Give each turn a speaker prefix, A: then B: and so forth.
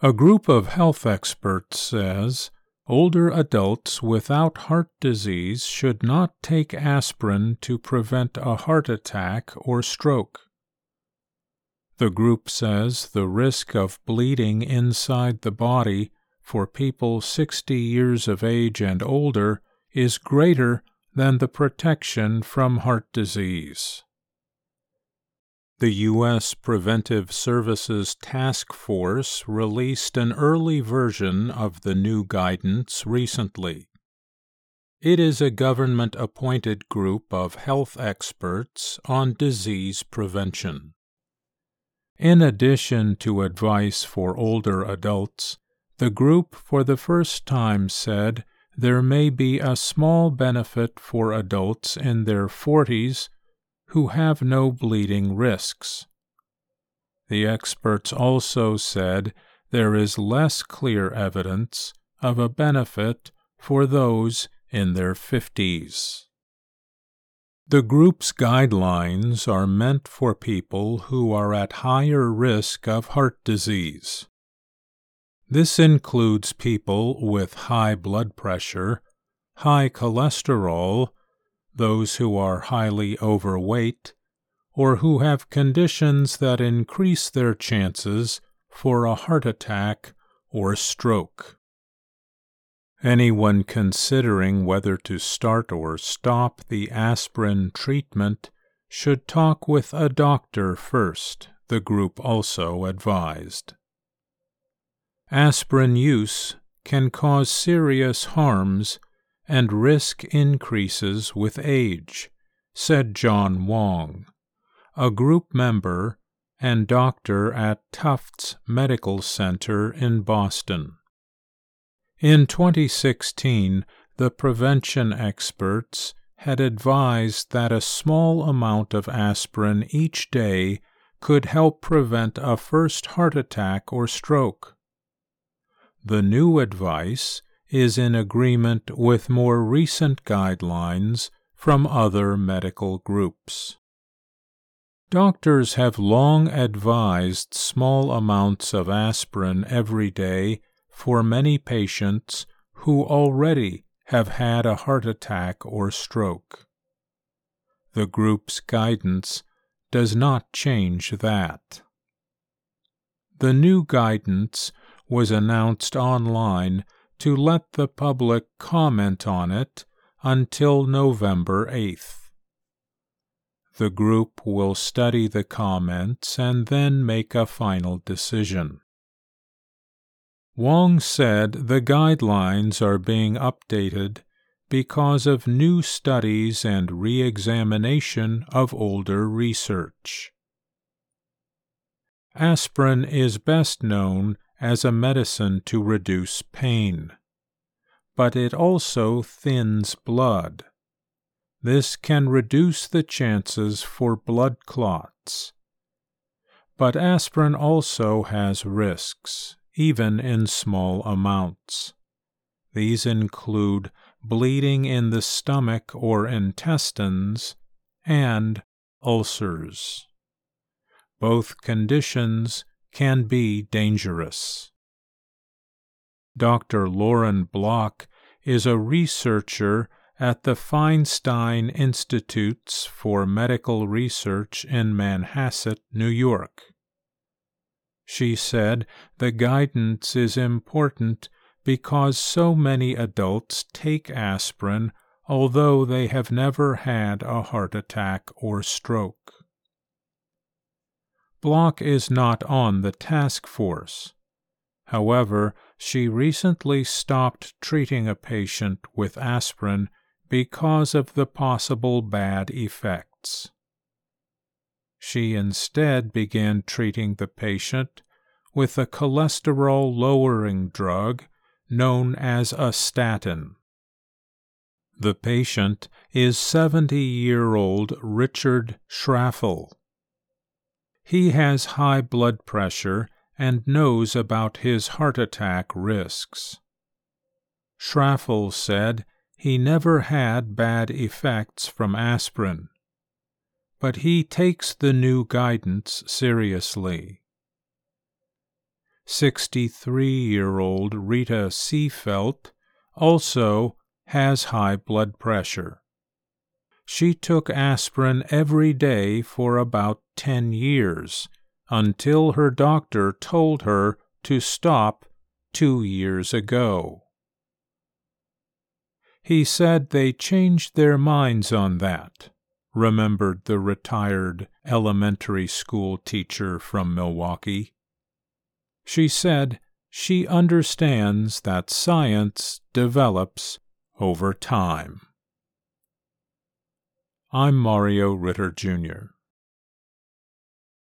A: A group of health experts says older adults without heart disease should not take aspirin to prevent a heart attack or stroke. The group says the risk of bleeding inside the body for people 60 years of age and older is greater than the protection from heart disease. The U.S. Preventive Services Task Force released an early version of the new guidance recently. It is a government appointed group of health experts on disease prevention. In addition to advice for older adults, the group for the first time said there may be a small benefit for adults in their 40s who have no bleeding risks. The experts also said there is less clear evidence of a benefit for those in their 50s. The group's guidelines are meant for people who are at higher risk of heart disease. This includes people with high blood pressure, high cholesterol, those who are highly overweight, or who have conditions that increase their chances for a heart attack or stroke. Anyone considering whether to start or stop the aspirin treatment should talk with a doctor first, the group also advised. Aspirin use can cause serious harms and risk increases with age, said John Wong, a group member and doctor at Tufts Medical Center in Boston. In 2016, the prevention experts had advised that a small amount of aspirin each day could help prevent a first heart attack or stroke. The new advice is in agreement with more recent guidelines from other medical groups. Doctors have long advised small amounts of aspirin every day for many patients who already have had a heart attack or stroke. The group's guidance does not change that. The new guidance was announced online to let the public comment on it until November 8th. The group will study the comments and then make a final decision. Wong said the guidelines are being updated because of new studies and re examination of older research. Aspirin is best known as a medicine to reduce pain. But it also thins blood. This can reduce the chances for blood clots. But aspirin also has risks, even in small amounts. These include bleeding in the stomach or intestines and ulcers. Both conditions can be dangerous. Dr. Lauren Block is a researcher at the Feinstein Institutes for Medical Research in Manhasset, New York. She said the guidance is important because so many adults take aspirin although they have never had a heart attack or stroke. Block is not on the task force. However, she recently stopped treating a patient with aspirin because of the possible bad effects. She instead began treating the patient with a cholesterol lowering drug known as a statin. The patient is 70 year old Richard Schraffel. He has high blood pressure and knows about his heart attack risks. Schraffel said he never had bad effects from aspirin, but he takes the new guidance seriously. 63 year old Rita Seefeldt, also has high blood pressure. She took aspirin every day for about 10 years until her doctor told her to stop two years ago. He said they changed their minds on that, remembered the retired elementary school teacher from Milwaukee. She said she understands that science develops over time. I'm Mario Ritter Jr.